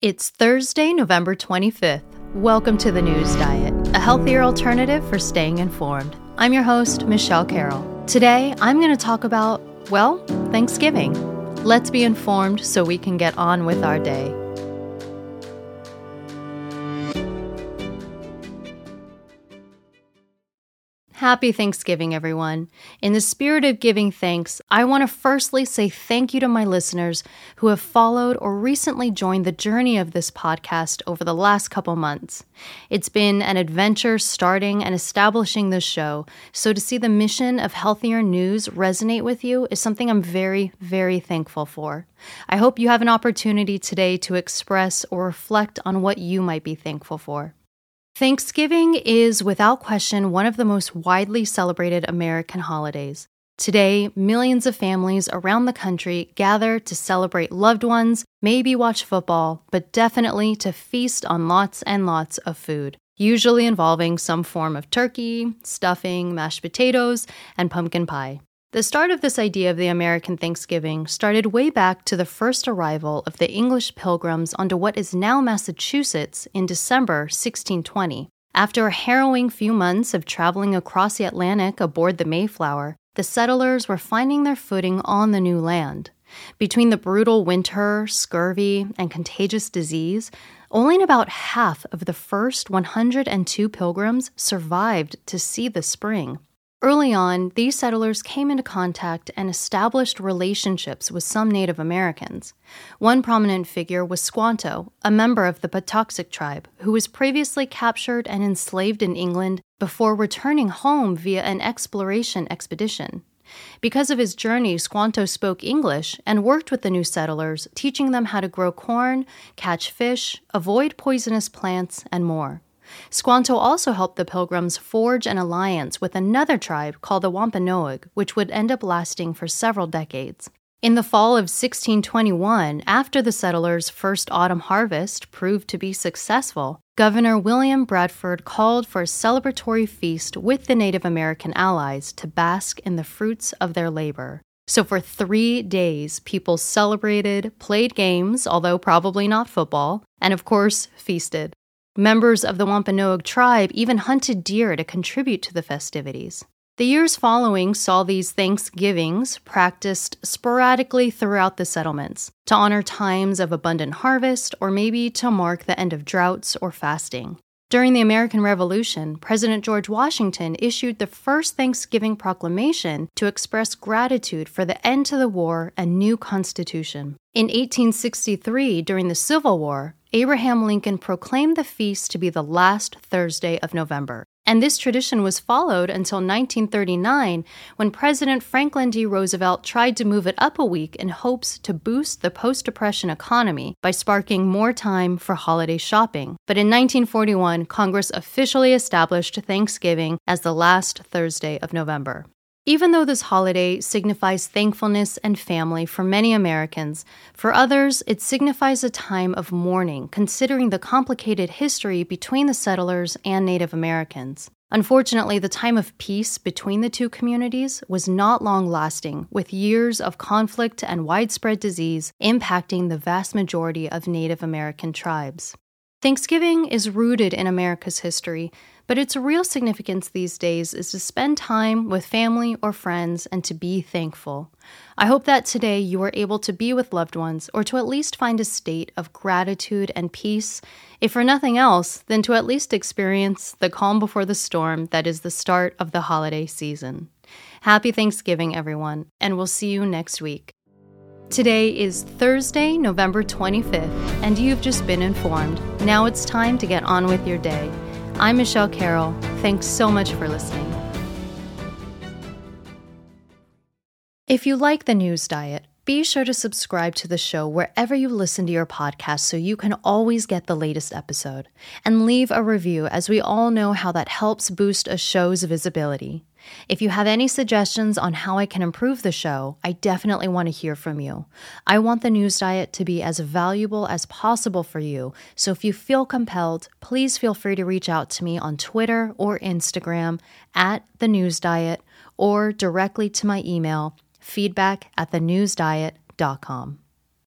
It's Thursday, November 25th. Welcome to the News Diet, a healthier alternative for staying informed. I'm your host, Michelle Carroll. Today, I'm going to talk about, well, Thanksgiving. Let's be informed so we can get on with our day. Happy Thanksgiving, everyone. In the spirit of giving thanks, I want to firstly say thank you to my listeners who have followed or recently joined the journey of this podcast over the last couple months. It's been an adventure starting and establishing this show, so to see the mission of healthier news resonate with you is something I'm very, very thankful for. I hope you have an opportunity today to express or reflect on what you might be thankful for. Thanksgiving is, without question, one of the most widely celebrated American holidays. Today, millions of families around the country gather to celebrate loved ones, maybe watch football, but definitely to feast on lots and lots of food, usually involving some form of turkey, stuffing, mashed potatoes, and pumpkin pie. The start of this idea of the American Thanksgiving started way back to the first arrival of the English pilgrims onto what is now Massachusetts in December 1620. After a harrowing few months of traveling across the Atlantic aboard the Mayflower, the settlers were finding their footing on the new land. Between the brutal winter, scurvy, and contagious disease, only about half of the first 102 pilgrims survived to see the spring. Early on, these settlers came into contact and established relationships with some Native Americans. One prominent figure was Squanto, a member of the Patuxet tribe, who was previously captured and enslaved in England before returning home via an exploration expedition. Because of his journey, Squanto spoke English and worked with the new settlers, teaching them how to grow corn, catch fish, avoid poisonous plants, and more. Squanto also helped the Pilgrims forge an alliance with another tribe called the Wampanoag, which would end up lasting for several decades. In the fall of 1621, after the settlers' first autumn harvest proved to be successful, Governor William Bradford called for a celebratory feast with the Native American allies to bask in the fruits of their labor. So, for three days, people celebrated, played games, although probably not football, and of course, feasted. Members of the Wampanoag tribe even hunted deer to contribute to the festivities. The years following saw these Thanksgivings practiced sporadically throughout the settlements to honor times of abundant harvest or maybe to mark the end of droughts or fasting. During the American Revolution, President George Washington issued the first Thanksgiving proclamation to express gratitude for the end to the war and new Constitution. In 1863, during the Civil War, Abraham Lincoln proclaimed the feast to be the last Thursday of November. And this tradition was followed until 1939 when President Franklin D. Roosevelt tried to move it up a week in hopes to boost the post depression economy by sparking more time for holiday shopping. But in 1941, Congress officially established Thanksgiving as the last Thursday of November. Even though this holiday signifies thankfulness and family for many Americans, for others it signifies a time of mourning, considering the complicated history between the settlers and Native Americans. Unfortunately, the time of peace between the two communities was not long lasting, with years of conflict and widespread disease impacting the vast majority of Native American tribes. Thanksgiving is rooted in America's history, but its real significance these days is to spend time with family or friends and to be thankful. I hope that today you are able to be with loved ones or to at least find a state of gratitude and peace, if for nothing else, then to at least experience the calm before the storm that is the start of the holiday season. Happy Thanksgiving, everyone, and we'll see you next week. Today is Thursday, November 25th, and you've just been informed. Now it's time to get on with your day. I'm Michelle Carroll. Thanks so much for listening. If you like the news diet, be sure to subscribe to the show wherever you listen to your podcast so you can always get the latest episode. And leave a review, as we all know how that helps boost a show's visibility. If you have any suggestions on how I can improve the show, I definitely want to hear from you. I want the news diet to be as valuable as possible for you, so if you feel compelled, please feel free to reach out to me on Twitter or Instagram at the news diet or directly to my email feedback at thenewsdiet.com.